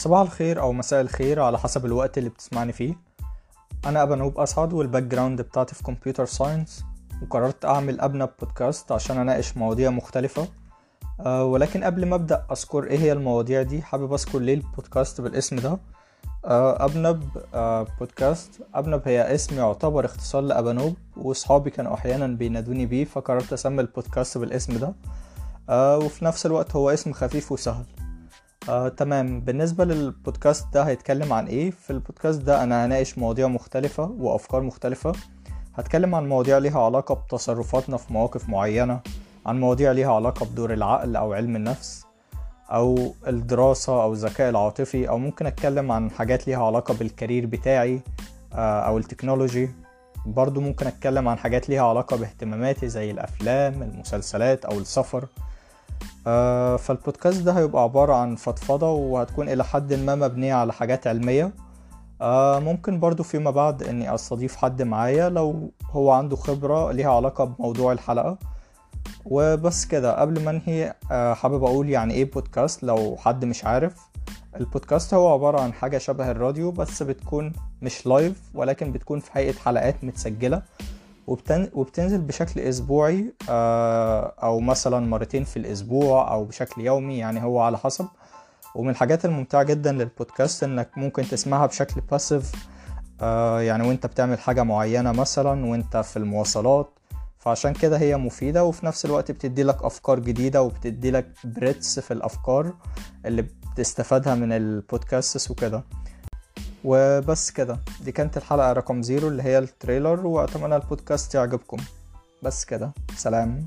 صباح الخير أو مساء الخير على حسب الوقت اللي بتسمعني فيه. أنا ابنوب أسعد وال background بتاعتي في computer science وقررت أعمل ابنب بودكاست عشان أناقش مواضيع مختلفة. أه ولكن قبل ما أبدأ أذكر إيه هي المواضيع دي حابب أذكر ليه البودكاست بالاسم ده. أه ابنب أه بودكاست. ابنب هي اسم يعتبر اختصار لابنوب وأصحابي كانوا أحيانا بينادوني بيه فقررت أسمي البودكاست بالاسم ده. أه وفي نفس الوقت هو اسم خفيف وسهل. آه، تمام. بالنسبة للبودكاست ده هيتكلم عن إيه؟ في البودكاست ده أنا هناقش مواضيع مختلفة وأفكار مختلفة. هتكلم عن مواضيع ليها علاقة بتصرفاتنا في مواقف معينة عن مواضيع ليها علاقة بدور العقل أو علم النفس أو الدراسة أو الذكاء العاطفي أو ممكن أتكلم عن حاجات ليها علاقة بالكارير بتاعي آه، أو التكنولوجي. برضو ممكن أتكلم عن حاجات ليها علاقة باهتماماتي زي الأفلام المسلسلات أو السفر. فالبودكاست ده هيبقى عبارة عن فضفضة وهتكون إلى حد ما مبنية على حاجات علمية. آه، ممكن برضو فيما بعد إني أستضيف حد معايا لو هو عنده خبرة ليها علاقة بموضوع الحلقة. وبس كده قبل ما أنهي آه، حابب أقول يعني إيه بودكاست؟ لو حد مش عارف البودكاست هو عبارة عن حاجة شبه الراديو بس بتكون مش لايف ولكن بتكون في هيئة حلقات متسجلة. وبتنزل بشكل أسبوعي آه، أو مثلا مرتين في الأسبوع أو بشكل يومي يعني هو على حسب. ومن الحاجات الممتعة جدا للبودكاست إنك ممكن تسمعها بشكل passive يعني وأنت بتعمل حاجة معينة مثلا وأنت في المواصلات. فعشان كده هي مفيدة وفي نفس الوقت بتدي لك أفكار جديدة وبتدي لك breadth في الأفكار اللي بتستفادها من البودكاست وكده. وبس كده. دي كانت الحلقة رقم zero اللي هي ال trailer وأتمنى البودكاست يعجبكم. بس كده. سلام.